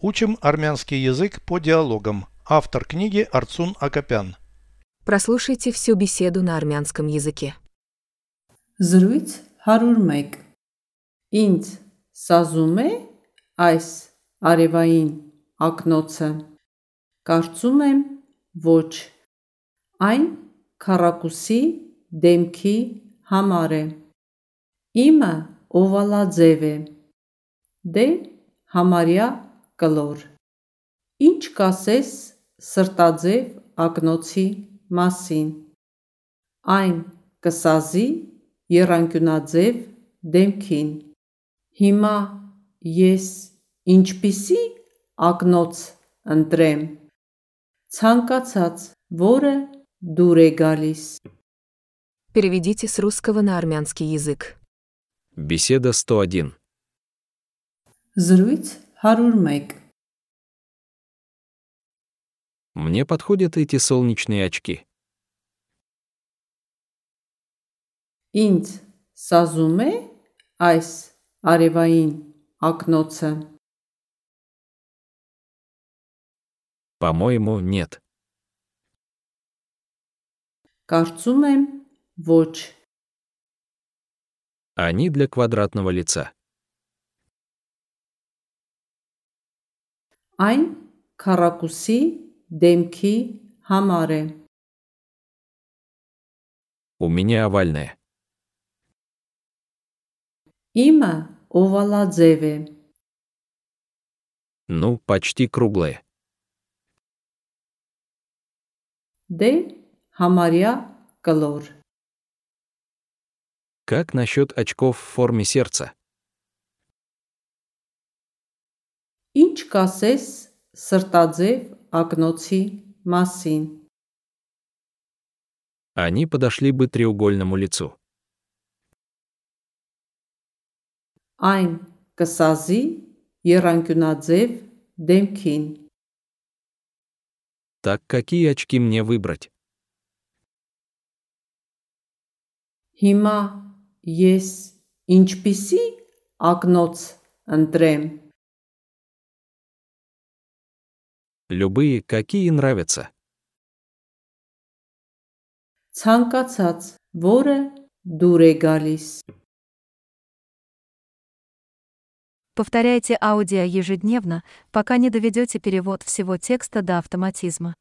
Учим армянский язык по диалогам. Автор книги Арцун Акопян. Прослушайте всю беседу на армянском языке. Զրույց 101 Ինձ սազում է այս արևային ակնոցը Կարծում եմ ոչ Այն քառակուսի դեմքի համար է Իմը օվալաձև է Դե համարյա կլոր Ինչ կասես սրտաձև ակնոցի մասին Այն կսազի եռանկյունաձև դեմքին Հիմա ես ինչպիսի ակնոց ընտրեմ Ցանկացած, որը դուր է գալիս Переведите с русского на армянский язык. Беседа 101. Զրույց 101 Мне подходят эти солнечные очки. Ինձ սազում է այս արևային ակնոցը По-моему, нет. Կարծում եմ ոչ Они для квадратного лица. Այն քառակուսի դեմքի համար է У меня овальное. Իմը օվալաձև է Ну, почти круглое. դե համարյա կլոր Как насчет очков в форме сердца? Ինչ կասես սրտաձև ակնոցի մասին Они подошли бы треугольному лицу. Այն կսազի եռանկյունաձև դեմքին Так какие очки мне выбрать? Հիմա ես ինչպիսի ակնոց ընտրեմ Любые, какие нравятся. Ցանկացած, որը դուր է գալիս Повторяйте аудио ежедневно, пока не доведете перевод всего текста до автоматизма.